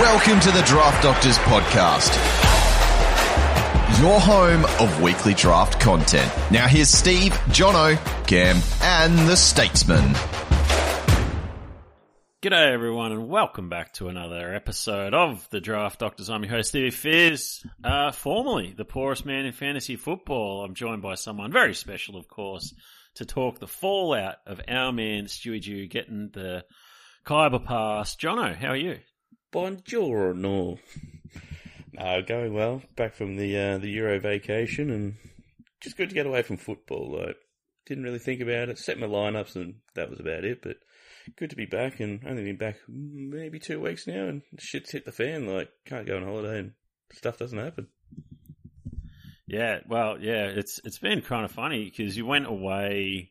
Welcome to the Draft Doctors Podcast, your home of weekly draft content. Now here's Steve, Jono, Cam, and the Statesman. G'day everyone and welcome back to another episode of the Draft Doctors. I'm your host Stevie Fizz, uh, formerly the poorest man in fantasy football. I'm joined by someone very special, of course, to talk the fallout of our man Stewie Dew getting the Khyber pass. Jono, how are you? Buongiorno. no, going well. Back from the uh, the Euro vacation and just good to get away from football. Like, didn't really think about it. Set my lineups and that was about it. But good to be back and only been back maybe two weeks now and shit's hit the fan. Like, can't go on holiday and stuff doesn't happen. Yeah, well, yeah, it's it's been kind of funny because you went away.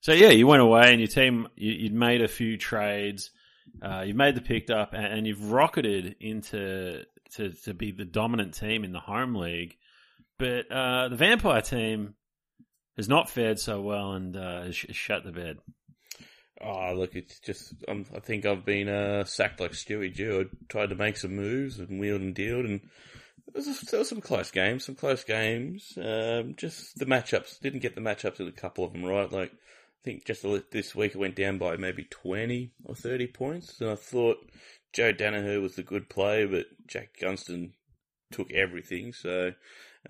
So yeah, you went away and your team you, you'd made a few trades uh, you've made the picked up and, and, you've rocketed into to, to be the dominant team in the home league. But uh, the vampire team has not fared so well and uh, has, shut the bed. Oh, look, it's just, um, I think I've been uh, sacked like Stewie Dew. I tried to make some moves and wheeled and dealed, and there was some close games, some close games. Um, just the matchups, didn't get the matchups in a couple of them right. Like, I think just this week it went down by maybe 20 or 30 points. And I thought Joe Daniher was the good play, but Jack Gunston took everything. So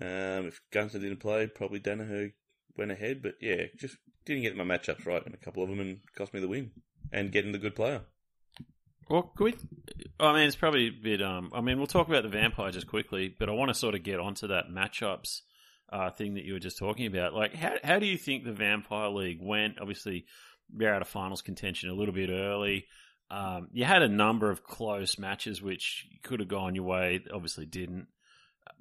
um, if Gunston didn't play, probably Daniher went ahead. But yeah, just didn't get my matchups right in a couple of them and cost me the win and getting the good player. Well, could we? I mean, it's probably a bit. Um, I mean, we'll talk about the vampire just quickly, but I want to sort of get onto that matchups uh, thing that you were just talking about. Like, how how do you think the Vampire League went? Obviously, you're out of finals contention a little bit early. Um, you had a number of close matches which could have gone your way. Obviously, didn't.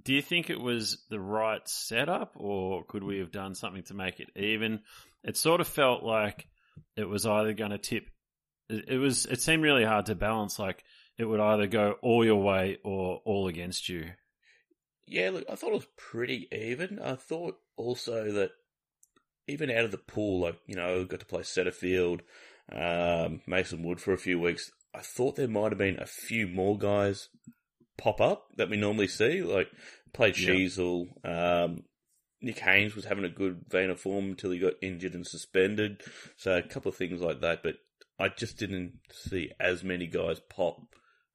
Do you think it was the right setup, or could we have done something to make it even? It sort of felt like it was either going to tip. It was. It seemed really hard to balance. Like it would either go all your way or all against you. Yeah, look, I thought it was pretty even. I thought also that even out of the pool, like, you know, got to play Setterfield, um, Mason Wood for a few weeks. I thought there might have been a few more guys pop up that we normally see. Like, played yeah. Um, Nick Haynes was having a good vein of form until he got injured and suspended. So a couple of things like that, but I just didn't see as many guys pop.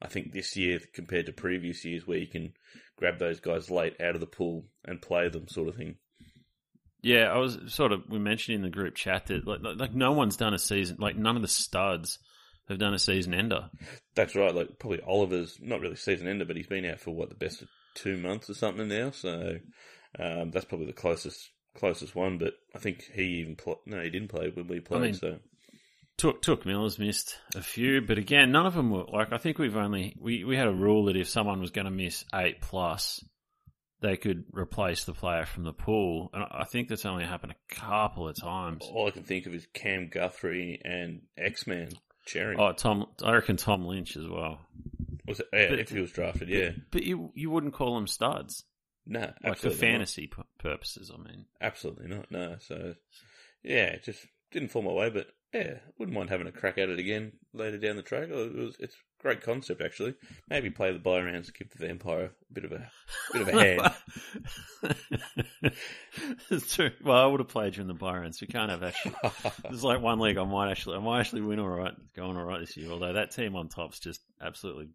I think this year compared to previous years where you can grab those guys late out of the pool and play them, sort of thing. Yeah, I was sort of we mentioned in the group chat that like, like no one's done a season like none of the studs have done a season ender. That's right. Like probably Oliver's not really season ender, but he's been out for what the best of two months or something now. So um, that's probably the closest closest one. But I think he even pl- no, he didn't play when we played. I mean, so Touk Touk Miller's missed a few, but again, none of them were like. I think we've only we, we had a rule that if someone was going to miss eight plus, they could replace the player from the pool, and I think that's only happened a couple of times. All I can think of is Cam Guthrie and X Man Cherry. Oh, Tom, I reckon Tom Lynch as well. Was it, yeah, but, if he was drafted, yeah. But, but, you you wouldn't call them studs, no, like for fantasy p- purposes. I mean, absolutely not. No, so yeah, just didn't fall my way, but yeah, wouldn't mind having a crack at it again later down the track. It was, it's a great concept actually. Maybe play the buy rounds, give the vampire a bit of a bit of a hand. it's true. Well, I would have played during the buy rounds. We can't have actually. There's like one league I might actually, I might actually win all right, it's going all right this year. Although that team on top's just absolutely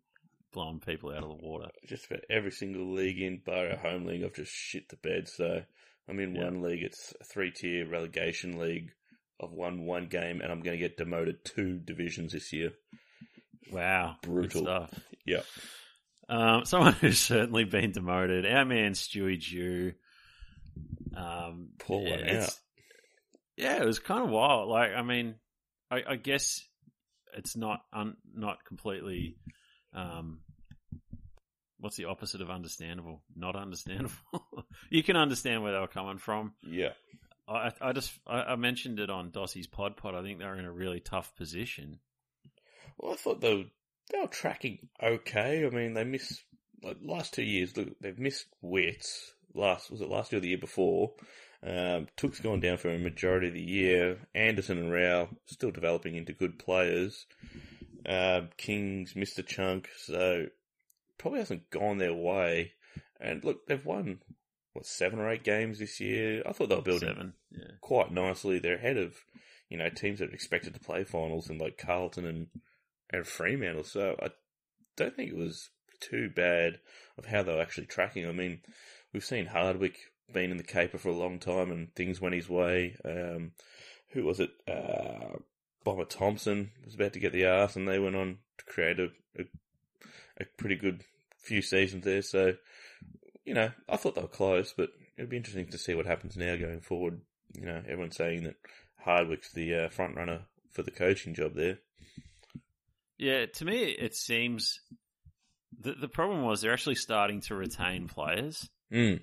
blowing people out of the water. Just for every single league in bar a home league, I've just shit the bed. So I'm in one league. It's a three tier relegation league I've won one game and I'm going to get demoted two divisions this year. Wow. Brutal. stuff. Yeah. Um, someone who's certainly been demoted, our man Stewie Dew. Um, Pull yeah, one out. Yeah, it was kind of wild. Like, I mean, I, I guess it's not un, not completely. Um, what's the opposite of understandable? Not understandable. you can understand where they were coming from. Yeah. I, I just I, I mentioned it on Dossie's Pod Pod. I think they're in a really tough position. Well, I thought they were, they were tracking okay. I mean, they missed like last two years. Look, they've missed Witts. Last was it last year or the year before? Um, Touk's gone down for a majority of the year. Anderson and Rowell still developing into good players. Uh, Kings missed a chunk, so probably hasn't gone their way. And look, they've won what seven or eight games this year. I thought they were building Seven. Yeah. quite nicely. They're ahead of you know teams that are expected to play finals and like Carlton and and Fremantle. So I don't think it was too bad of how they were actually tracking. I mean, we've seen Hardwick been in the caper for a long time and things went his way. Um, who was it? Uh, Bomber Thompson was about to get the arse, and they went on to create a, a a pretty good few seasons there. So, you know, I thought they were close, but it'd be interesting to see what happens now going forward. You know, everyone's saying that Hardwick's the uh, front runner for the coaching job there. Yeah, to me, it seems the the problem was they're actually starting to retain players. Mm.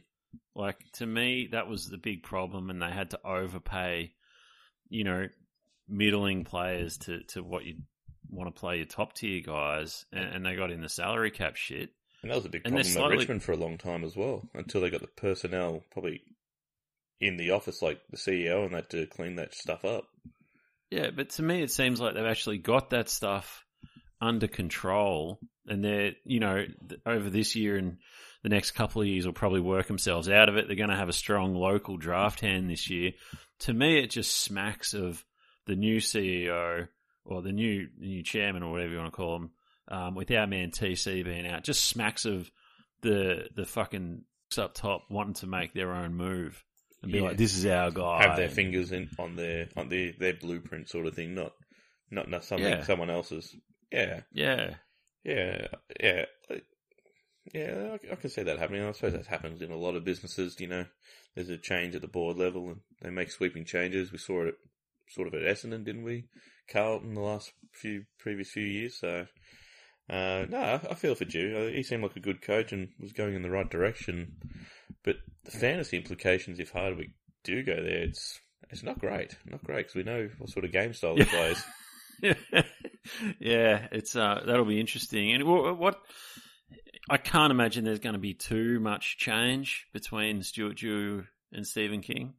Like to me, that was the big problem, and they had to overpay, you know, middling players to to what you want to play your top tier guys, and, and they got in the salary cap shit. And that was a big problem they're at Richmond for a long time as well, until they got the personnel probably in the office, like the CEO, and that to clean that stuff up. Yeah, but to me, it seems like they've actually got that stuff under control, and they're you know over this year and the next couple of years will probably work themselves out of it. They're going to have a strong local draft hand this year. To me, it just smacks of the new CEO or the new new chairman or whatever you want to call him, um, with our man TC being out. Just smacks of the the fucking up top wanting to make their own move and be Yeah. like, "This is our guy." Have their fingers in on their on their their blueprint sort of thing, not not not something Yeah. someone else's. Yeah, Yeah, yeah, yeah, yeah. I, I can see that happening. I suppose that happens in a lot of businesses. You know, there's a change at the board level, and they make sweeping changes. We saw it sort of at Essendon, didn't we? Carlton the last few previous few years. So, uh, no, I, feel for Dew. Uh, He seemed like a good coach and was going in the right direction. But the fantasy implications, if Hardwick do go there, it's it's not great. Not great because we know what sort of game style he plays. yeah, it's uh, that'll be interesting. And wha- what I can't imagine there's going to be too much change between Stuart Dew and Steven King.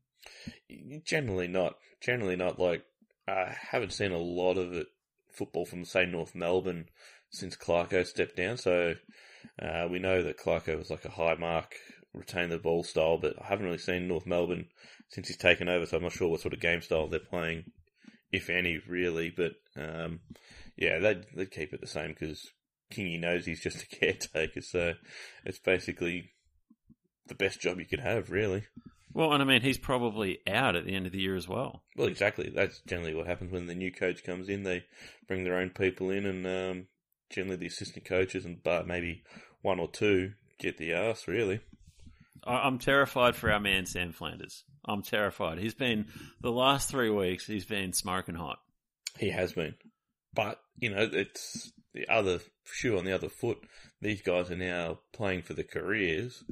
Generally not. Generally not. Like I haven't seen a lot of it football from say North Melbourne since Clarko stepped down. So uh, we know that Clarko was like a high mark, retain the ball style, but I haven't really seen North Melbourne since he's taken over. So I'm not sure what sort of game style they're playing, if any, really. But um, yeah, they'd, they'd keep it the same because Kingy knows he's just a caretaker. So it's basically the best job you could have, really. Well, and I mean, he's probably out at the end of the year as well. Well, exactly. That's generally what happens when the new coach comes in. They bring their own people in, and um, generally the assistant coaches and but maybe one or two get the ass. Really, I'm terrified for our man Sam Flanders. I'm terrified. He's been the last three weeks. He's been smoking hot. he has been, but you know it's the other shoe on the other foot. These guys are now playing for their careers.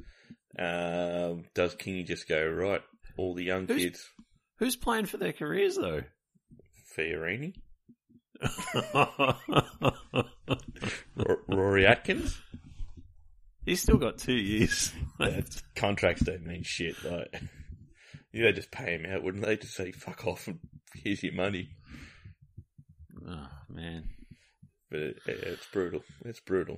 Um, does Kingy just go right? All the young Who's- kids, Who's playing for their careers though? Fiorini, R- Rory Atkins. he's still got two years. That contracts don't mean shit. Like, yeah, just pay him out, wouldn't they? Just say fuck off and here's your money. oh man. But it, it's brutal. It's brutal.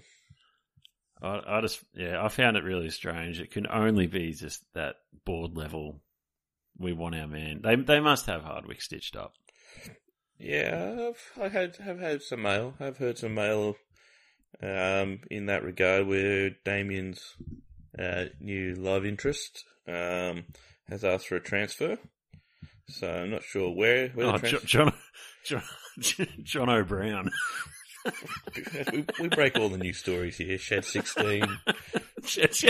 I, I just, yeah, I found it really strange. It can only be just that board level. We want our man. They they must have Hardwick stitched up. Yeah, I've I had have had some mail. I've heard some mail um, in that regard where Damien's uh, new love interest um, has asked for a transfer. So I'm not sure where. where Oh, the trans- John, John, John, John O'Brown. we, we break all the news stories here. Shed 16.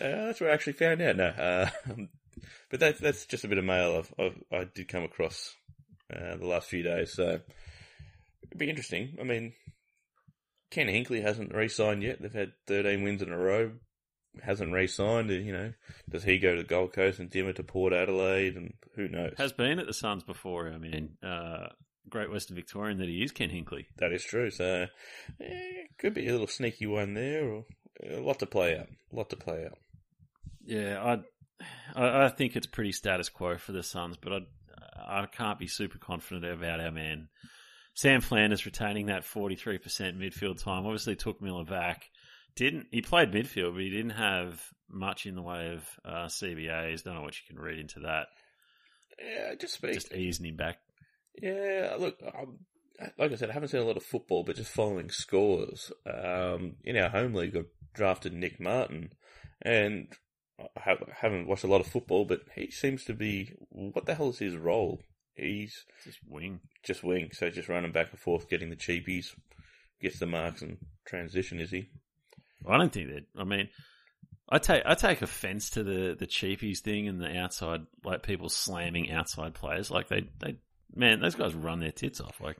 Uh, that's where I actually found out. No, uh, but that's that's just a bit of mail I've, I've, I did come across uh, the last few days. So it'd be interesting. I mean, Ken Hinkley hasn't re-signed yet. They've had 13 wins in a row. Hasn't re-signed. You know, does he go to Gold Coast and Dimma to Port Adelaide? And who knows? Has been at the Suns before. I mean, uh, Great Western Victorian that he is, Ken Hinkley. that is true. So eh, could be a little sneaky one there, or a lot to play out. A lot to play out. Yeah, I, I, I think it's pretty status quo for the Suns, but I, I can't be super confident about our man Sam Flanders retaining that 43% midfield time. Obviously took Miller back. Didn't he played midfield, but he didn't have much in the way of uh, CBAs. Don't know what you can read into that. Yeah, just speak. Just easing him back. Yeah, look, I'm, like I said, I haven't seen a lot of football, but just following scores. Um, in our home league, I've drafted Nick Martin, and I haven't watched a lot of football, but he seems to be. What the hell is his role? He's just wing, just wing. So just running back and forth, getting the cheapies, gets the marks and transition. Is he? I don't think that. I mean, I take I take offence to the the cheapies thing and the outside like people slamming outside players. Like they they man, those guys run their tits off. Like,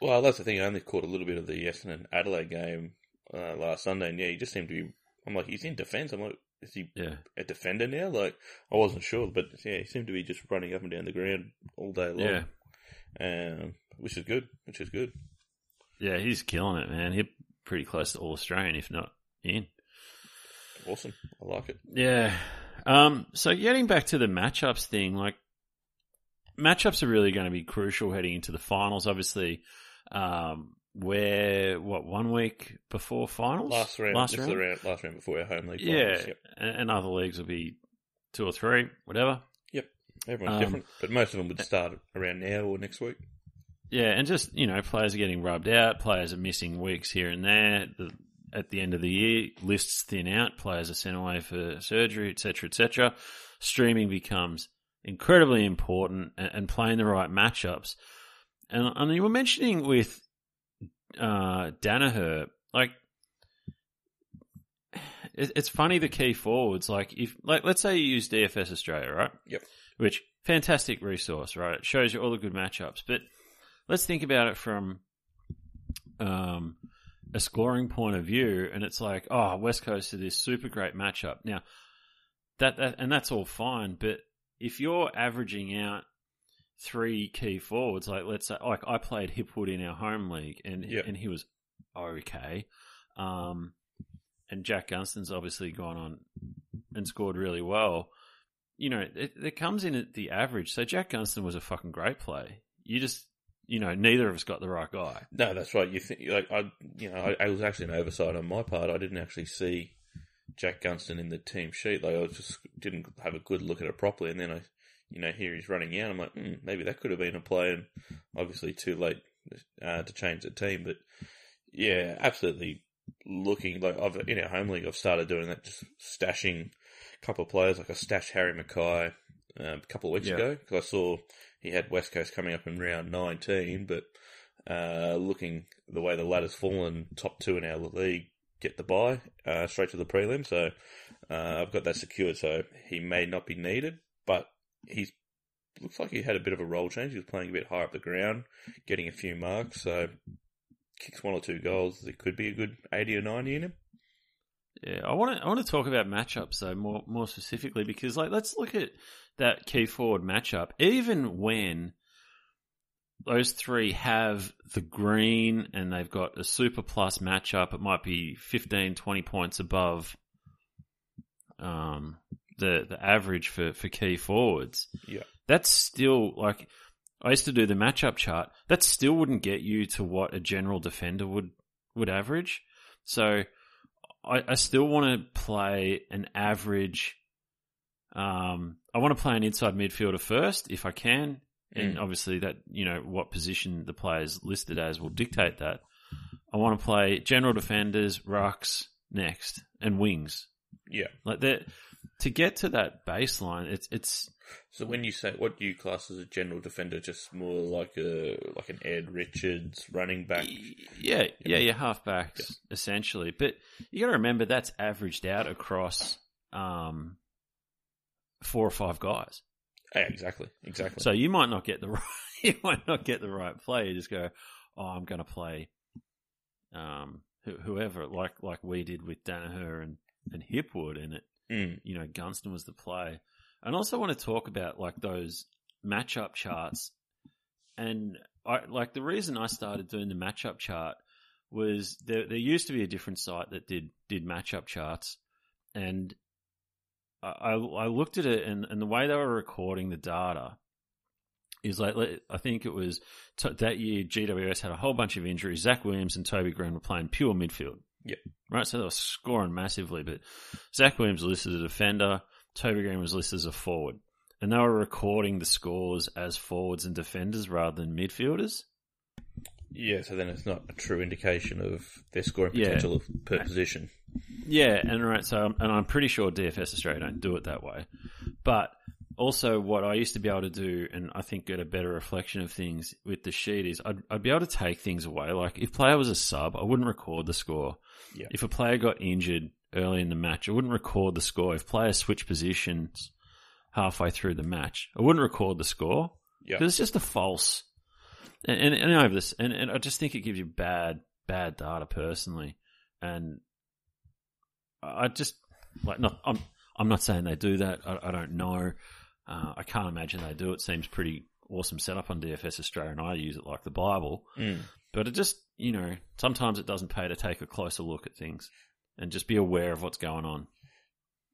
well, that's the thing. I only caught a little bit of the Essendon Adelaide game uh, last Sunday, and yeah, he just seemed to be. I'm like, he's in defence. I'm like, is he yeah. a defender now? Like, I wasn't sure, but yeah, he seemed to be just running up and down the ground all day long. Yeah, um, which is good. Which is good. Yeah, he's killing it, man. He's pretty close to All Australian, if not in. Awesome. I like it. Yeah. Um, so getting back to the matchups thing, like matchups are really going to be crucial heading into the finals. Obviously, um, we're what one week before finals, last round, last round, round, last round before our home league. Finals. Yeah, yep. and, other leagues will be two or three, whatever. Yep, everyone's um, different, but most of them would start around now or next week. Yeah, and just you know, players are getting rubbed out. Players are missing weeks here and there. The, at the end of the year, lists thin out. Players are sent away for surgery, etc., etc. Streaming becomes incredibly important, and, and, playing the right matchups. And, and you were mentioning with uh, Daniher, like it, it's funny the key forwards. Like if, like let's say you use DFS Australia, right? Yep. Which fantastic resource, right? It shows you all the good matchups, but let's think about it from um, a scoring point of view, and it's like, oh, West Coast is this super great matchup. Now, that, that and that's all fine, but if you're averaging out three key forwards, like let's say, like I played Hipwood in our home league, and yep. and he was okay, um, and Jack Gunston's obviously gone on and scored really well. You know, it, it comes in at the average. So Jack Gunston was a fucking great play. You just you know, neither of us got the right guy. No, that's right. You think like I, you know, I, I, was actually an oversight on my part. I didn't actually see Jack Gunston in the team sheet. Like I just didn't have a good look at it properly, and then I, you know, here he's running out. I'm like, mm, maybe that could have been a play, and obviously too late uh, to change the team. But yeah, absolutely looking like I've in our home league. I've started doing that, just stashing a couple of players. Like I stashed Harry McKay um, a couple of weeks yeah. ago because I saw he had West Coast coming up in round 19, but uh, looking the way the ladder's fallen, top two in our league get the buy uh, straight to the prelim. So uh, I've got that secured. So he may not be needed, but he's looks like he had a bit of a role change. He was playing a bit higher up the ground, getting a few marks. So kicks one or two goals. It could be a good eighty or ninety in him. Yeah, I want to I want to talk about matchups though more more specifically because like let's look at that key forward matchup. Even when those three have the green and they've got a super plus matchup, it might be 15, 20 points above um, the the average for, for key forwards. Yeah. That's still like I used to do the matchup chart. That still wouldn't get you to what a general defender would would average. So I, I still want to play an average. Um, I want to play an inside midfielder first if I can, and mm. obviously that you know what position the players listed as will dictate that. I want to play general defenders, rucks next, and wings. Yeah, like that to get to that baseline. It's it's. So when you say what do you class as a general defender, just more like a like an Ed Richards running back? Yeah, yeah, your halfbacks yeah. essentially. But you got to remember that's averaged out across um, four or five guys. Yeah, exactly, exactly. So you might not get the right, you might not get the right play. You just go, oh, I'm going to play, um, whoever, like like we did with Daniher and and Hipwood, and it, mm. you know, Gunston was the play. And also want to talk about like those matchup charts, and I like the reason I started doing the matchup chart was there. There used to be a different site that did did matchup charts, and I, I looked at it and, and the way they were recording the data, is like I think it was t- that year GWS had a whole bunch of injuries. Zach Williams and Toby Greene were playing pure midfield. Yep. Right, so they were scoring massively, but Zach Williams was listed as a defender, Toby Greene was listed as a forward. And they were recording the scores as forwards and defenders rather than midfielders. Yeah, so then it's not a true indication of their scoring potential of per position. Yeah, and right, so and I'm pretty sure DFS Australia don't do it that way. But also, what I used to be able to do, and I think get a better reflection of things with the sheet is I'd, I'd be able to take things away. Like if player was a sub, I wouldn't record the score. Yeah. If a player got injured early in the match, I wouldn't record the score. If players switch positions halfway through the match, I wouldn't record the score Yeah. because it's just a false. And, and, and I have this, and, and I just think it gives you bad, bad data personally, and I just like not. I'm I'm not saying they do that. I, I don't know. Uh, I can't imagine they do. It seems pretty awesome setup on DFS Australia, and I use it like the Bible. Mm. But it just, you know, sometimes it doesn't pay to take a closer look at things and just be aware of what's going on.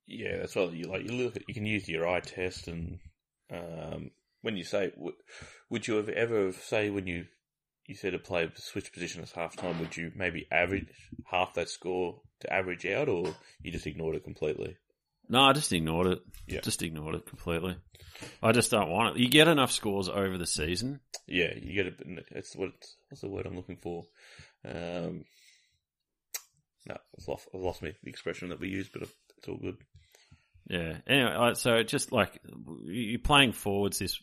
Yeah, that's why you like you look at you can use your eye test and um, when you say would you have ever say when you you said a player switch position at half time, would you maybe average half that score to average out, or you just ignored it completely? No, I just ignored it. Yeah. Just ignored it completely. I just don't want it. You get enough scores over the season. Yeah, you get it. It's what what's the word I'm looking for? Um, no, I've lost, I've lost me the expression that we use, but it's all good. Yeah. Anyway, so it just like you're playing forwards this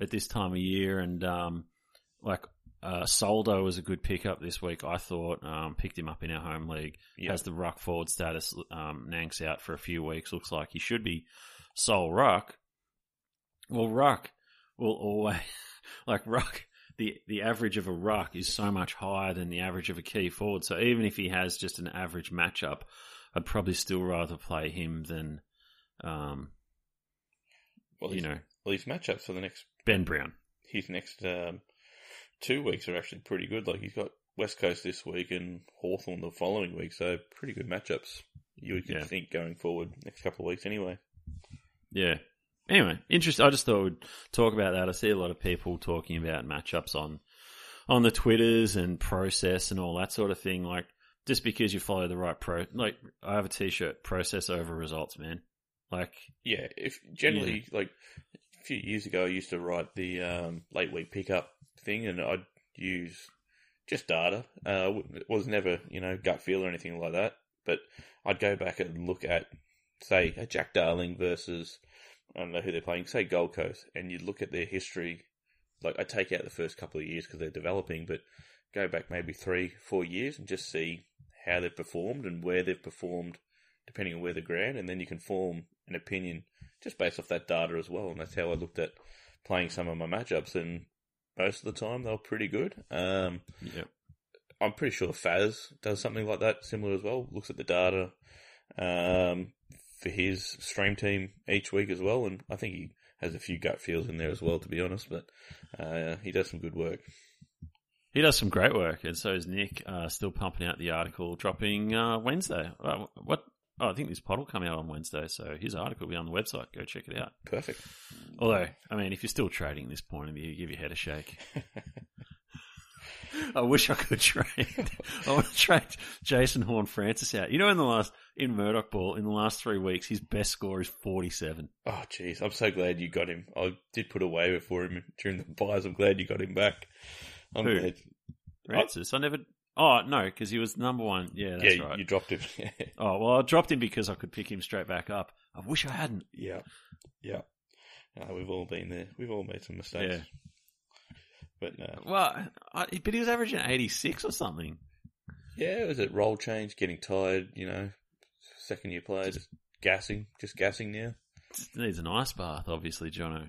at this time of year, and um, like uh, Soldo was a good pickup this week. I thought um, picked him up in our home league. Yeah. Has the ruck forward status. Um, Nank's out for a few weeks. Looks like he should be sole ruck. Well, ruck will always like ruck. The, the average of a ruck is so much higher than the average of a key forward. So even if he has just an average matchup, I'd probably still rather play him than um, Well, you know, well, his matchups for the next Ben Brown. his next um, two weeks are actually pretty good. Like he's got West Coast this week and Hawthorn the following week, so pretty good matchups. You would Yeah. think going forward next couple of weeks anyway. Yeah. Anyway, interest. I just thought we'd talk about that. I see a lot of people talking about matchups on on the Twitters and process and all that sort of thing. Like just because you follow the right pro, like I have a T-shirt, process over results, man. Like Yeah, if generally like a few years ago, I used to write the um, late week pickup thing, and I'd use just data. Uh, it was never you know gut feel or anything like that, but I'd go back and look at say a Jack Darling versus I don't know who they're playing, say Gold Coast, and you'd look at their history. Like I take out the first couple of years because they're developing, but go back maybe three, four years and just see how they've performed and where they've performed, depending on where the ground, and then you can form an opinion just based off that data as well. And that's how I looked at playing some of my matchups, and most of the time they were pretty good. Um, yeah, I'm pretty sure Faz does something like that, similar as well. Looks at the data um, for his stream team each week as well, and I think he has a few gut feels in there as well, to be honest. But uh, he does some good work. he does some great work, and so is Nick. Uh, still pumping out the article, dropping uh, Wednesday. Uh, what? Oh, I think this pod will come out on Wednesday, so his article will be on the website. Go check it out. Perfect. Although, I mean, if you're still trading at this point of view, give your head a shake. I wish I could trade. I want to trade Jason Horne-Francis out. You know, in the last in Murdoch Ball, in the last three weeks, his best score is forty-seven. Oh, jeez, I'm so glad you got him. I did put a waiver for him during the buys. I'm glad you got him back. I'm Who? glad. Francis, I never. Oh no, because he was number one. Yeah, that's yeah, right. you dropped him. Oh well, I dropped him because I could pick him straight back up. I wish I hadn't. yeah, yeah. Uh, we've all been there. We've all made some mistakes. Yeah. But no. Well, I, but he was averaging eighty-six or something. Yeah, was it role change, getting tired, you know, second year player, just gassing, just gassing now? Just needs an ice bath, obviously, Jono.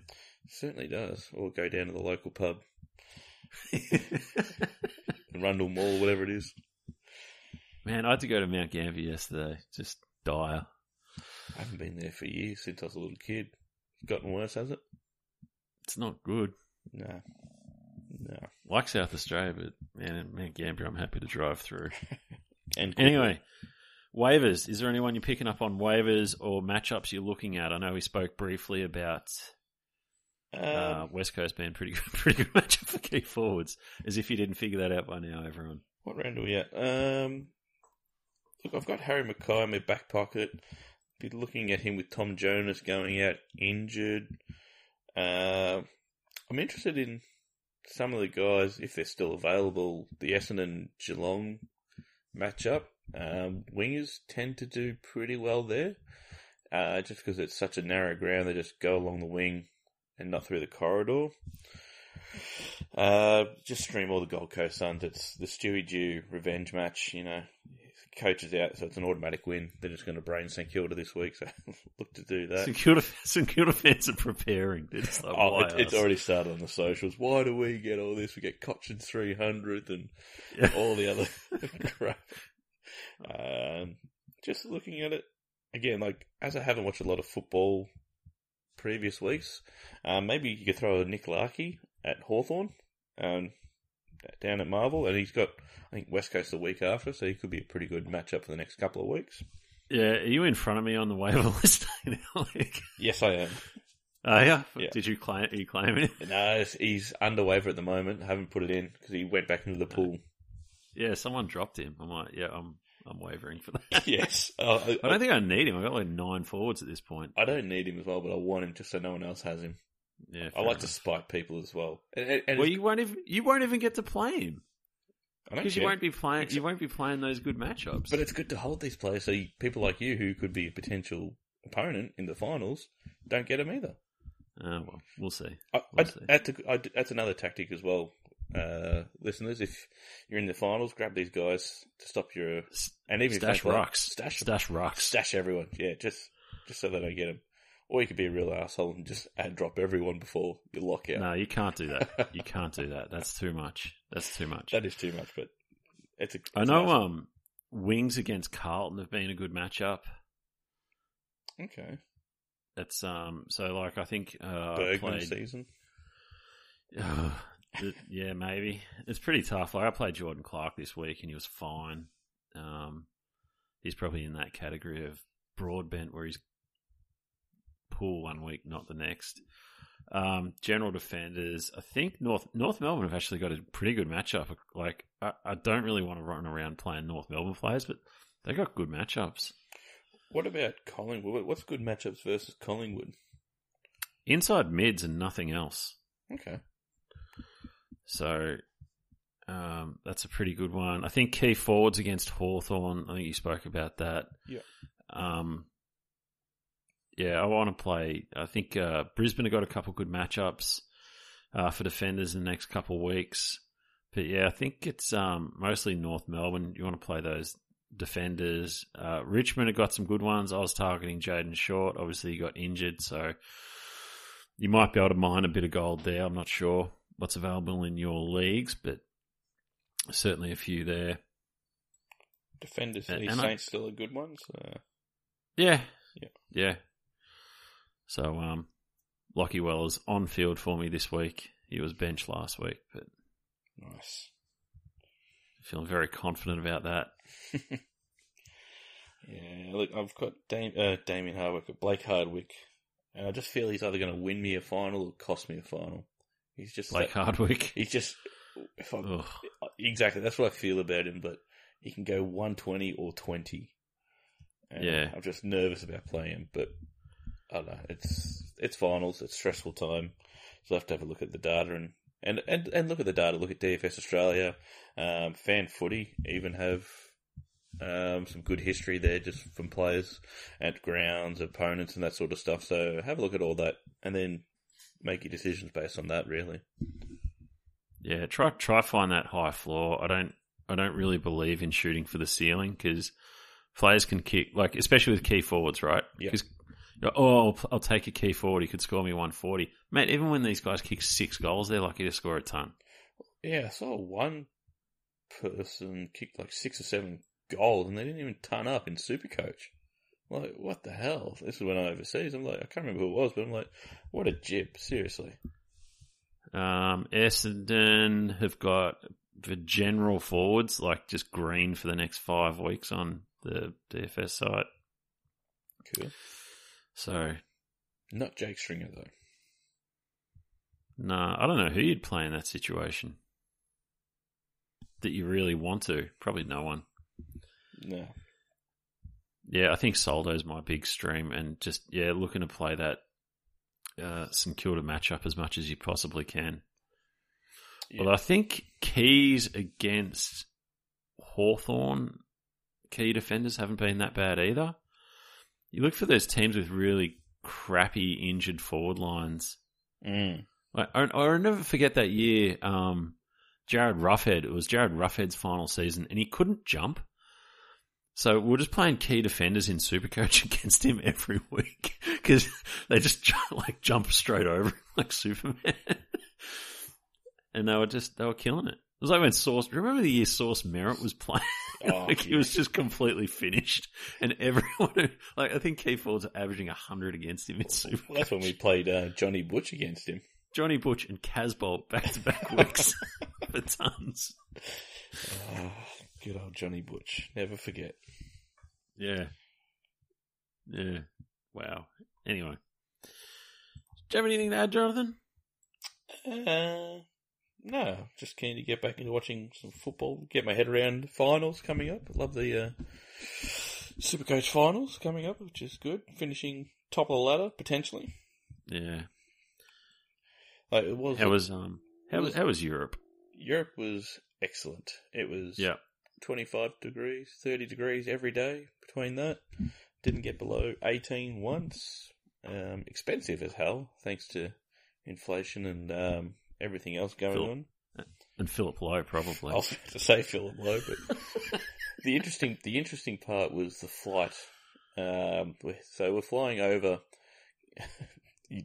Certainly does. Or go down to the local pub, Rundle Mall, whatever it is. Man, I had to go to Mount Gambier yesterday. Just dire. I haven't been there for years since I was a little kid. It's gotten worse, has it? It's not good. No. No. Like South Australia, but man, Mount Gambier, I'm happy to drive through. And Anyway, waivers. Is there anyone you're picking up on waivers or matchups you're looking at? I know we spoke briefly about Um, uh, West Coast being pretty good, pretty good matchup for key forwards. As if you didn't figure that out by now, everyone. What round are we at? Um, look, I've got Harry McKay in my back pocket. Be looking at him with Tom Jonas going out injured. Uh, I'm interested in some of the guys, if they're still available, the Essendon Geelong matchup. Um, wingers tend to do pretty well there, uh, just because it's such a narrow ground. They just go along the wing and not through the corridor. Uh, just stream all the Gold Coast Suns. It's the Stewie Dew revenge match. You know, coach is out, so it's an automatic win. They're just going to brain St Kilda this week, so look to do that. St Kilda, St Kilda fans are preparing. They're like, Oh, it, it's already started on the socials. Why do we get all this? We get Cochin's 300th and Yeah. all the other crap. Um, just looking at it again, like as I haven't watched a lot of football previous weeks, um, maybe you could throw a Nick Larkey at Hawthorn um, down at Marvel, and he's got I think West Coast the week after, so he could be a pretty good matchup for the next couple of weeks. Yeah, are you in front of me on the waiver list? Yes, I am. oh yeah. Yeah. Did you claim? Are you claiming it? No, he's under waiver at the moment. I haven't put it in because he went back into the pool. Yeah, someone dropped him. I'm like, yeah, I'm I'm wavering for that. yes, uh, I, I don't think I need him. I've got like nine forwards at this point. I don't need him as well, but I want him just so no one else has him. Yeah, I like to enough. spike people as well. And, and, Well, you won't even you won't even get to play him because you won't be playing you won't be playing those good matchups. But it's good to hold these players so you, people like you, who could be a potential opponent in the finals, don't get them either. Uh, well, we'll see. I, We'll I, see. that's, a- I- that's another tactic as well, uh, listeners. If you're in the finals, grab these guys to stop your and even Stash play, rocks. stash. Stash rocks. stash everyone. Yeah, just just so they don't get them. Or you could be a real asshole and just add drop everyone before you lock out. No, you can't do that. You can't do that. That's too much. That's too much. That is too much, but it's a. I it's know. nice. Um, wings against Carlton have been a good matchup. Okay. It's um. So like, I think uh, Bergman played. season. Uh, yeah, maybe it's pretty tough. Like I played Jordan Clark this week, and he was fine. Um, he's probably in that category of broadbent where he's poor one week, not the next. Um, general defenders, I think North North Melbourne have actually got a pretty good matchup. Like I, I don't really want to run around playing North Melbourne players, but they got good matchups. What about Collingwood? What's good matchups versus Collingwood? Inside mids and nothing else. Okay. So um, that's a pretty good one. I think key forwards against Hawthorn. I think you spoke about that. Yeah. Um, yeah, I want to play. I think uh, Brisbane have got a couple good matchups uh, for defenders in the next couple of weeks. But yeah, I think it's um, mostly North Melbourne. You want to play those defenders. Uh, Richmond have got some good ones. I was targeting Jayden Short. Obviously, he got injured, so you might be able to mine a bit of gold there. I'm not sure what's available in your leagues, but certainly a few there. Defenders, And- these and I- Saints still a good ones. Uh, Yeah, Yeah. yeah. So, um, Lachie Weller's on field for me this week. He was benched last week, but nice. feeling very confident about that. Yeah, look, I've got Dam- uh, Damien Hardwick, Blake Hardwick, and I just feel he's either going to win me a final or cost me a final. He's just Blake that- Hardwick. He's just if I, Ugh. exactly that's what I feel about him. But he can go one twenty or twenty. And Yeah. I'm just nervous about playing him, but I don't know. It's it's finals. It's stressful time, so I have to have a look at the data and and and, and look at the data. Look at DFS Australia, um, Fan Footy even have um, some good history there, just from players at grounds, opponents, and that sort of stuff. So have a look at all that, and then make your decisions based on that. Really. Yeah, try try find that high floor. I don't I don't really believe in shooting for the ceiling because players can kick like especially with key forwards, right? Yeah. oh, I'll, I'll take a key forward. He could score me one forty, mate. Even when these guys kick six goals, they're lucky to score a ton. Yeah, I saw one person kick like six or seven goals and they didn't even turn up in Supercoach. Like, what the hell? This is when I overseas. I'm like, I can't remember who it was, but I'm like, what a jib, seriously. Um, Essendon have got the general forwards like just green for the next five weeks on the DFS site. Cool. So Not Jake Stringer, though. Nah, I don't know who you'd play in that situation. That you really want to. Probably no one. No. Yeah, I think Soldo's my big stream, and just yeah, looking to play that uh, St Kilda matchup as much as you possibly can. Yeah. But I think keys against Hawthorn key defenders haven't been that bad either. You look for those teams with really crappy injured forward lines. Mm. Like, I, I'll never forget that year. Um, Jarryd Roughead. It was Jarryd Roughead's final season, and he couldn't jump. So we we're just playing key defenders in Supercoach against him every week because they just ju- like jump straight over him like Superman, and they were just they were killing it. It was like when Source. Remember the year Source Merritt was playing? Oh, like he was just completely finished, and everyone like I think key forwards averaging hundred against him in Super. Well, that's when we played uh, Johnny Butch against him. Johnny Butch and Casboult back to back weeks for tons. Oh, good old Johnny Butch. Never forget. Yeah. Yeah. Wow. Anyway. Do you have anything to add, Jonathan? Uh, no, just keen to get back into watching some football. Get my head around finals coming up. Love the uh, Supercoach finals coming up, which is good. Finishing top of the ladder potentially. Yeah. Like it was. How was um how was was- how was Europe? Europe was excellent. It was Yeah. 25 degrees, 30 degrees every day between that. Didn't get below 18 once. Um, expensive as hell, thanks to inflation and um, everything else going on. And Philip Lowe probably. I was about to say Philip Lowe, but the interesting the interesting part was the flight. Um, so we're flying over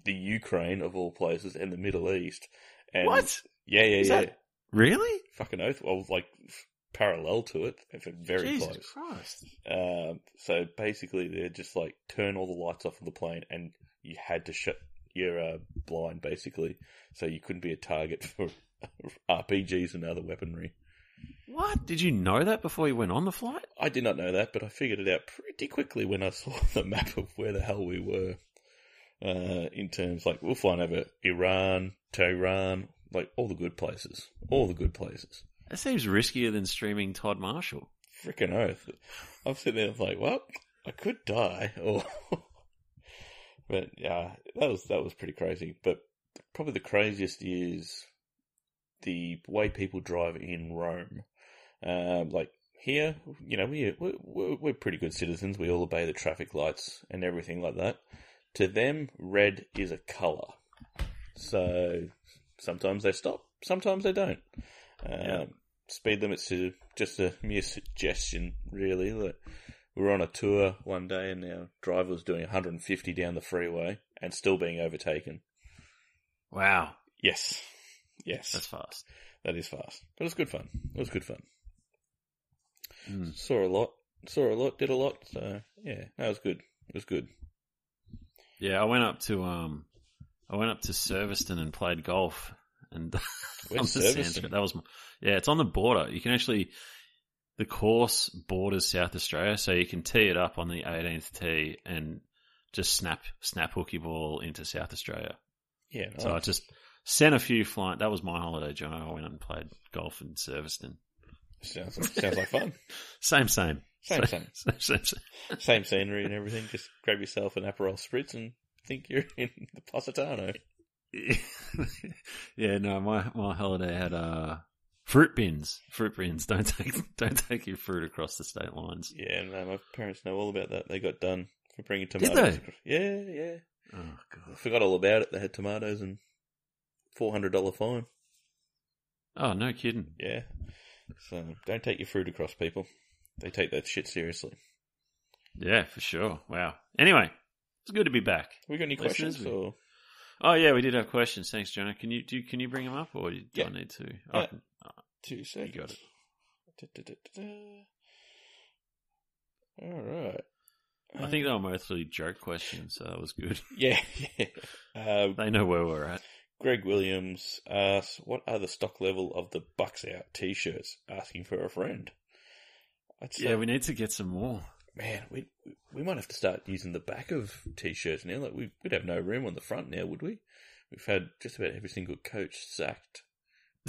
the Ukraine of all places and the Middle East. And What? Yeah, yeah, Is yeah. that- Really? Fucking oath. Well, like parallel to it, if it very Jesus close. Christ. Um, so basically, they're just like turn all the lights off of the plane, and you had to shut your uh, blind basically, so you couldn't be a target for RPGs and other weaponry. What? Did you know that before you went on the flight? I did not know that, but I figured it out pretty quickly when I saw the map of where the hell we were. Uh, in terms like we're flying over Iran, Tehran, like all the good places, all the good places. That seems riskier than streaming Todd Marshall. Freaking oath! I'm sitting there like, well, I could die, or but yeah, that was that was pretty crazy. But probably the craziest is the way people drive in Rome. Um, like here, you know, we we're, we're, pretty good citizens. We all obey the traffic lights and everything like that. To them, red is a color. So sometimes they stop, sometimes they don't. Um, Yeah. Speed limits is just a mere suggestion, really. Like, we were on a tour one day and our driver was doing 150 down the freeway and still being overtaken. Wow. Yes. Yes. That's fast. that is fast. But it was good fun. It was good fun. Mm. Saw a lot. Saw a lot. Did a lot. So, yeah, that was good. It was good. Yeah, I went up to um I went up to Serviceton and played golf and on the? Sanskrit. That was my, yeah, it's on the border. You can actually the course borders South Australia, so you can tee it up on the 18th tee and just snap snap hook your ball into South Australia. Yeah. So I just sent a few flying. That was my holiday, John. I went and played golf in Serviceton. sounds, sounds like fun. Same, same, Same, same. same, same, same. Same scenery and everything. Just grab yourself an Aperol Spritz and think you're in the Positano. yeah, no, my my holiday had uh fruit bins. Fruit bins. Don't take don't take your fruit across the state lines. Yeah, no, my parents know all about that. They got done for bringing tomatoes. Did they? Yeah, yeah. Oh I god. forgot all about it. They had tomatoes and four hundred dollar fine. Oh no kidding. Yeah. So don't take your fruit across, people. They take that shit seriously. Yeah, for sure. Wow. Anyway, it's good to be back. We got any Listeners, questions? Or Oh yeah, we did have questions. Thanks, Jono. Can you do? Can you bring them up, or do Yeah. I need to? Yeah. I can- two seconds. got it. Da-da-da-da-da. All right. I think they were mostly joke questions, so that was good. Yeah, yeah. Um, They know where we're at. Greg Williams asks, "What are the stock level of the Bucks Out T-shirts?" Asking for a friend. I'd say, Yeah, we need to get some more. Man, we we might have to start using the back of T-shirts now. Like we, we'd have no room on the front now, would we? We've had just about every single coach sacked.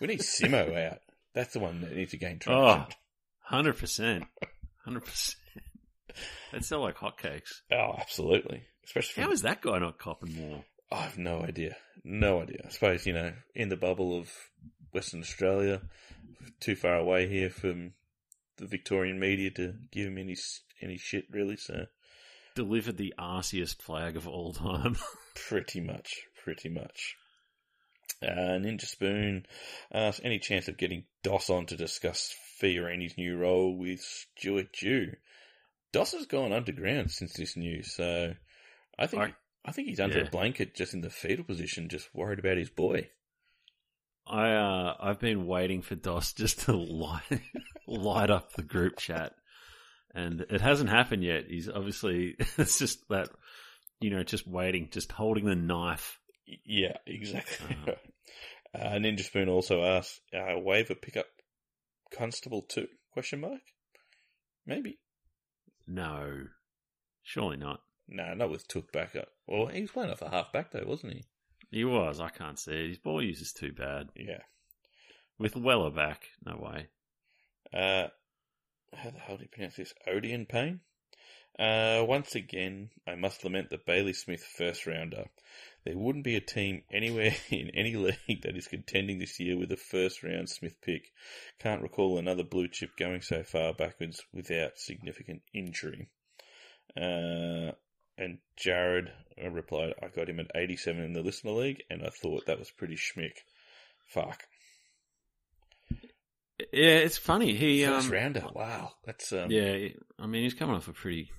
we need Simo out. That's the one that needs to gain oh, traction. Oh, 100%. 100%. They sell like hotcakes. Oh, absolutely. Especially How from, is that guy not copping more? I have no idea. No idea. I suppose, you know, in the bubble of Western Australia, too far away here from the Victorian media to give him any any shit, really. So, Delivered the arsiest flag of all time. pretty much, pretty much. Uh, Ninja Spoon asks, any chance of getting Doss on to discuss Fiorini's new role with Stuart Dew? Doss has gone underground since this news, so I think I- I think he's under yeah. a blanket just in the fetal position, just worried about his boy. I uh, I've been waiting for Dos just to light light up the group chat, and it hasn't happened yet. He's obviously it's just that you know just waiting, just holding the knife. Yeah, exactly. Uh. uh, Ninja Spoon also asks, uh, waiver pickup Constable 2? Question mark? Maybe. No, surely not. No, not with Touk back up. Well, he was playing off a half back though, wasn't he? He was. I can't see it. His ball use is too bad. Yeah. With Weller back, no way. Uh, how the hell do you pronounce this? Odeon Payne? Uh, once again, I must lament the Bailey Smith first rounder. There wouldn't be a team anywhere in any league that is contending this year with a first round Smith pick. Can't recall another blue chip going so far backwards without significant injury. Uh, and Jared replied, I got him at 87 in the listener league, and I thought that was pretty schmick. Fuck. Yeah, it's funny. He First um, rounder. Wow. That's um, Yeah, I mean he's coming off a pretty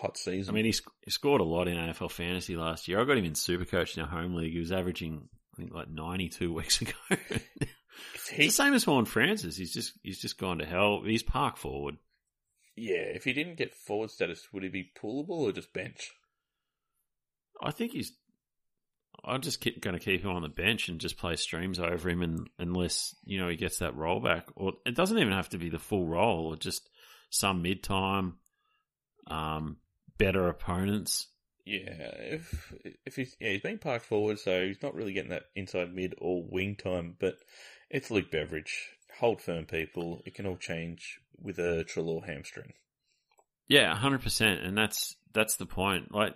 hot season. I mean, he, sc- he scored a lot in AFL fantasy last year. I got him in Supercoach in our home league. He was averaging, I think, like ninety-two weeks ago. Is it's the same as Horne-Francis. He's just he's just gone to hell. He's park forward. Yeah, if he didn't get forward status, would he be pullable or just bench? I think he's. I'm just keep, going to keep him on the bench and just play streams over him, and, unless you know he gets that roll back, or it doesn't even have to be the full roll, or just some mid time, um, better opponents. Yeah, if if he's yeah he's being parked forward, so he's not really getting that inside mid or wing time. But it's Luke Beveridge. Hold firm, people. It can all change with a Treloar hamstring. Yeah, hundred percent, and that's that's the point. Like,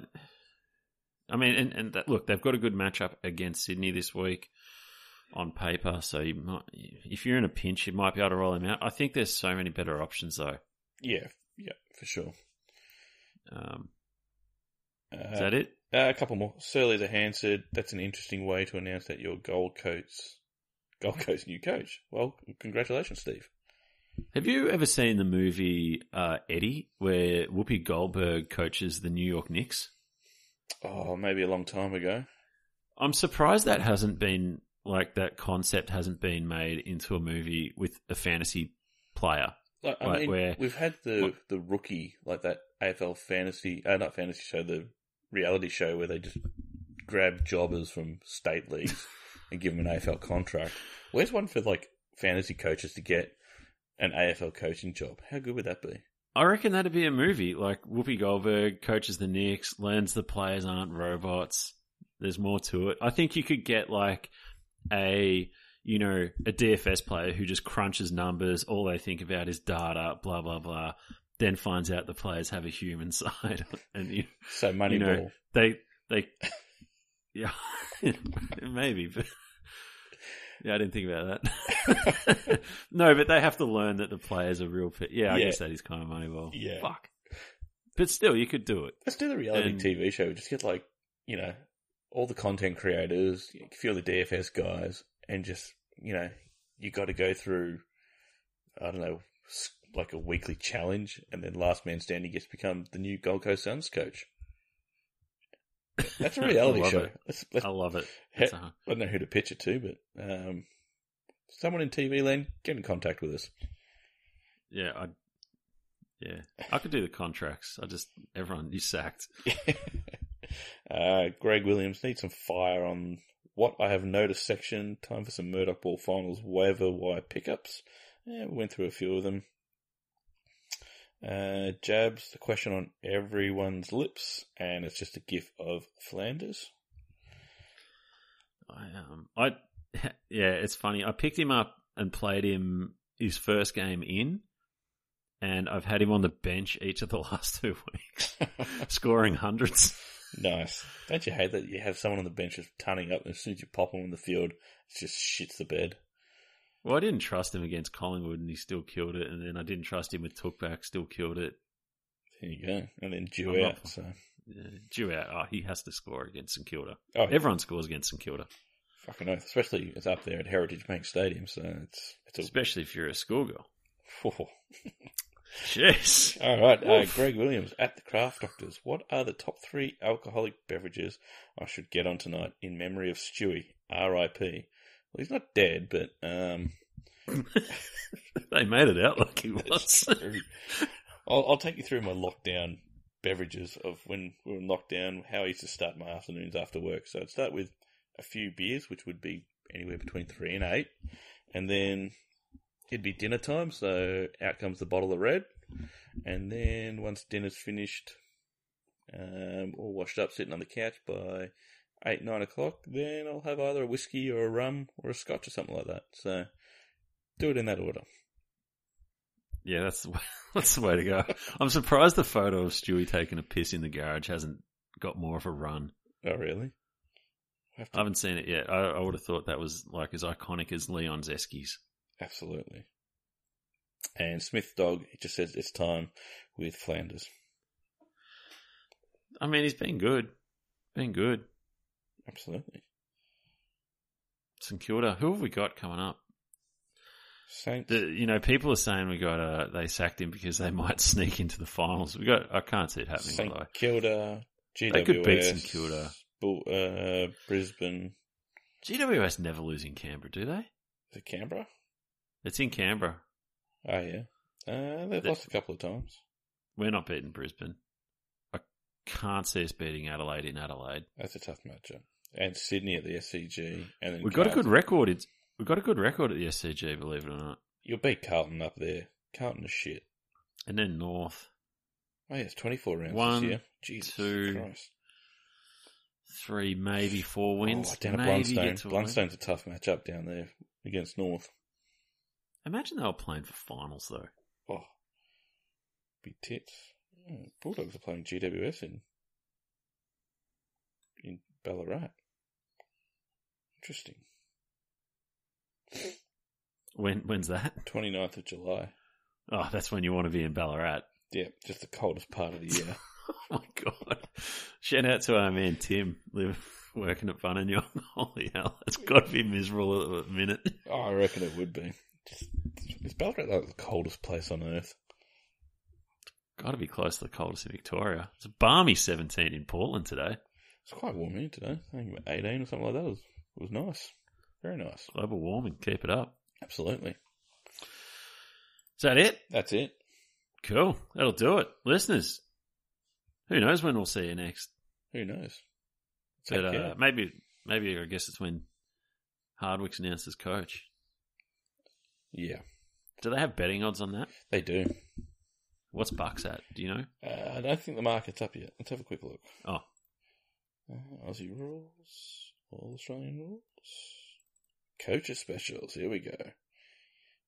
I mean, and and that, look, they've got a good matchup against Sydney this week on paper. So you might, if you're in a pinch, you might be able to roll him out. I think there's so many better options though. Yeah, yeah, for sure. Um, Uh, is that it? Uh, a couple more. Surly the hand said that's an interesting way to announce that your Gold Coast, Gold Coast new coach. Well, congratulations, Steve. Have you ever seen the movie uh, Eddie, where Whoopi Goldberg coaches the New York Knicks? Oh, maybe a long time ago. I'm surprised that hasn't been like that concept hasn't been made into a movie with a fantasy player. Like, I Like, mean, where- we've had the what- the rookie, like that AFL fantasy, uh, not fantasy show, the reality show where they just grab jobbers from state leagues and give them an AFL contract. Where's one for like fantasy coaches to get an AFL coaching job? How good would that be? I reckon that'd be a movie. Like Whoopi Goldberg coaches the Knicks, learns the players aren't robots. There's more to it. I think you could get like a you know a DFS player who just crunches numbers. All they think about is data. Blah blah blah. Then finds out the players have a human side, and you, So Moneyball. you know they they yeah maybe but. Yeah, I didn't think about that. no, but they have to learn that the players are real. Pe- yeah, I Yeah. guess that is kind of money Moneyball. Yeah. Fuck. But still, you could do it. Let's do the reality And- TV show. Just get like, you know, all the content creators, a few of the DFS guys, and just, you know, you got to go through, I don't know, s- like a weekly challenge, and then last man standing gets to become the new Gold Coast Suns coach. That's a reality I show. it. Let's, let's, I love it. He- It's a- I don't know who to pitch it to, but um, someone in TV land, get in contact with us. yeah, I. Yeah, I could do the contracts. I just everyone you sacked. uh, Greg Williams needs some fire on what I have noticed section. Time for some Murdoch Ball Finals waiver wire pickups. Yeah, we went through a few of them. Uh, Jabs, the question on everyone's lips, and it's just a gif of Flanders. I um I yeah, it's funny. I picked him up and played him his first game in, and I've had him on the bench each of the last two weeks, scoring hundreds. Nice. Don't you hate that you have someone on the bench just turning up and as soon as you pop them in the field, it just shits the bed? Well, I didn't trust him against Collingwood, and he still killed it. And then I didn't trust him with Touk back, still killed it. There you go. And then I'm out. not- So, Yeah, out. Oh, he has to score against St Kilda. oh, Everyone scores against St Kilda, fucking oath. Especially it's up there at Heritage Bank Stadium. So it's it's a. especially if you're a schoolgirl. Oh. Jeez. All right, uh. Greg Williams at the Draft Doctors. What are the top three alcoholic beverages I should get on tonight in memory of Stewie, R.I.P. Well, he's not dead, but um, they made it out like he was. I'll, I'll take you through my lockdown beverages of when we were in lockdown, how I used to start my afternoons after work. So I'd start with a few beers, which would be anywhere between three and eight, and then it'd be dinner time. So out comes the bottle of red, and then once dinner's finished, um, all washed up, sitting on the couch by eight nine o'clock, then I'll have either a whiskey or a rum or a scotch or something like that. So do it in that order. Yeah, that's the way, that's the way to go. I'm surprised the photo of Stewie taking a piss in the garage hasn't got more of a run. Oh really? Have I haven't seen it yet. I, I would have thought that was like as iconic as Leon Zeski's. Absolutely. And Smith Dog, it just says it's time with Flanders. I mean, he's been good, been good. Absolutely. St Kilda. Who have we got coming up? Saints. The, you know, people are saying we got uh, they sacked him because they might sneak into the finals. We got. I can't see it happening. St. Kilda. GWS. They could beat St Kilda. Bull, uh, Brisbane. GWS never lose in Canberra, do they? Is it Canberra? It's in Canberra. Oh, yeah. Uh, they've The- lost a couple of times. We're not beating Brisbane. I can't see us beating Adelaide in Adelaide. That's a tough matchup. And Sydney at the SCG. And then We've got a good record. It's, we've got a good record at the SCG, believe it or not. You'll beat Carlton up there. Carlton is shit. And then North. Oh, yeah, it's 24 rounds One, this year. Jesus two, Christ. Three, maybe four wins. Oh, down at Blundstone. to. Blundstone's a tough matchup down there against North. Imagine they were playing for finals, though. Oh, big tits. Bulldogs are playing GWS in in Ballarat. Interesting. When When's that? 29th of July. Oh, that's when you want to be in Ballarat. Yeah, just the coldest part of the year. Oh my god! Shout out to our man Tim, live working at Buninyong. Holy hell, it's got to be miserable at the minute. oh, I reckon it would be. Just, is Ballarat like the coldest place on earth? Got to be close to the coldest in Victoria. It's a balmy 17 in Portland today. It's quite warm here today. I think about 18 or something like that. It was, it was nice. Very nice. Global warming, keep it up. Absolutely. Is that it? That's it. Cool. That'll do it. Listeners, who knows when we'll see you next? Who knows? Take But, uh, maybe, maybe I guess it's when Hardwick's announced as coach. Yeah, Do they have betting odds on that? they do. What's Bucks at? Do you know? Uh, I don't think the market's up yet. Let's have a quick look. Oh, Uh, Aussie rules, all Australian rules, coaches specials. Here we go.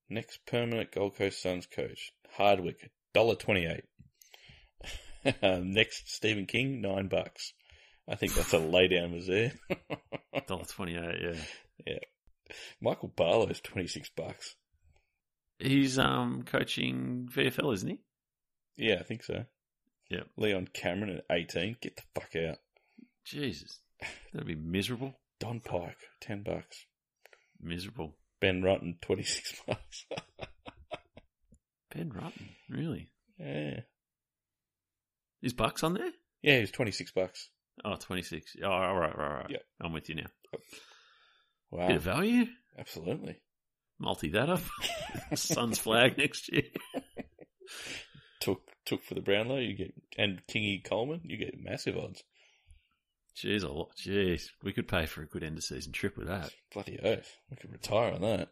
Next permanent Gold Coast Suns coach, Hardwick, dollar twenty eight. Next Steven King, nine bucks. I think that's a laydown was there. dollar twenty eight. Yeah, Michael Barlow's twenty six bucks. he's um coaching VFL, isn't he? Yeah, I think so. Yeah. Leon Cameron at eighteen. Get the fuck out. Jesus, that'd be miserable. Don Pyke, ten bucks. Miserable. Ben Rutten, twenty six bucks. Ben Rutten, really? yeah. Is Bucks on there? Yeah, was twenty six bucks. Oh, 26. Oh, all right, right, right. Yep. I'm with you now. Wow. Bit of value. Absolutely. Multi that up. Sun's flag next year. Touk Touk for the Brownlow, you get and Kingy Coleman, you get massive odds. Jeez, a lot. Jeez, we could pay for a good end of season trip with that. Bloody oath. We could retire on that.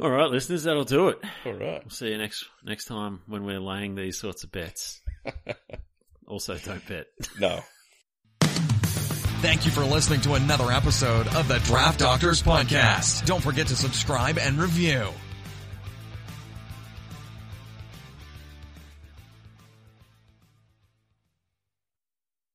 All right, listeners, that'll do it. All right. We'll see you next next time when we're laying these sorts of bets. also, don't bet. No. Thank you for listening to another episode of the Draft Doctors Podcast. Don't forget to subscribe and review.